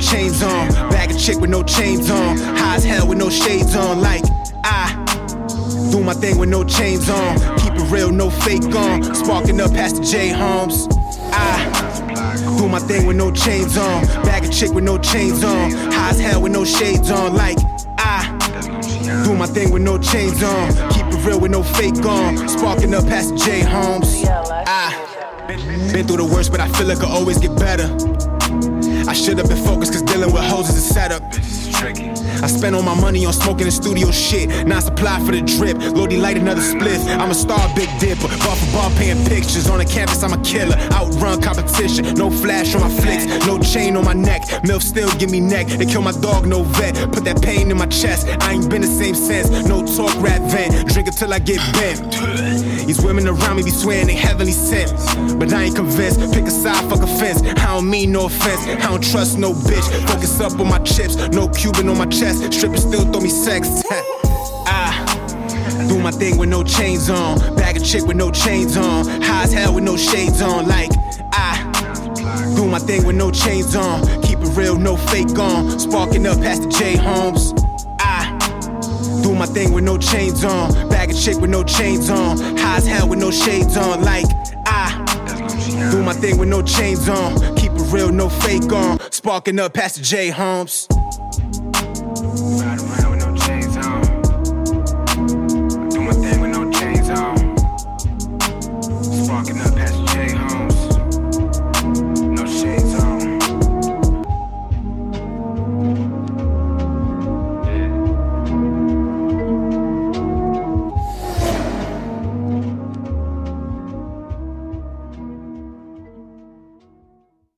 chains on. Bag a chick with no chains on. High as hell with no shades on. Like, I do my thing with no chains on. Keep it real, no fake on. Sparking up past the J Homes. I do my thing with no chains on. Bag a chick with no chains on. High as hell with no shades on. Like, I do my thing with no chains on. Keep it real with no fake on. Sparking up past the J Homes. I been through the worst, but I feel like I always get better. I should have been focused, cause dealing with hoes is a setup. I spent all my money on smoking the studio shit. Now supply for the drip. Lodi light another spliff. I'm a star, big dipper. Bar for bar, paying pictures. On the campus, I'm a killer. Outrun competition. No flash on my flicks. No chain on my neck. Milf still give me neck. They kill my dog, no vet. Put that pain in my chest. I ain't been the same since. No talk, rap vent. Drink until I get bent. These women around me be swearing they heavenly sent. But I ain't convinced. Pick a side, fuck a fence. I don't mean no offense. I don't trust no bitch. Focus up on my chips. No Cuban on my chest. Strippers still throw me sex. I ah, do my thing with no chains on. Bag a chick with no chains on. High as hell with no shades on. Like, I do my thing with no chains on. Keep it real, no fake on. Sparking up past the J Homes. I do my thing with no chains on. Bag a chick with no chains on. High as hell with no shades on. Like, I do my thing with no chains on. Keep it real, no fake on. Sparking up past the J Homes.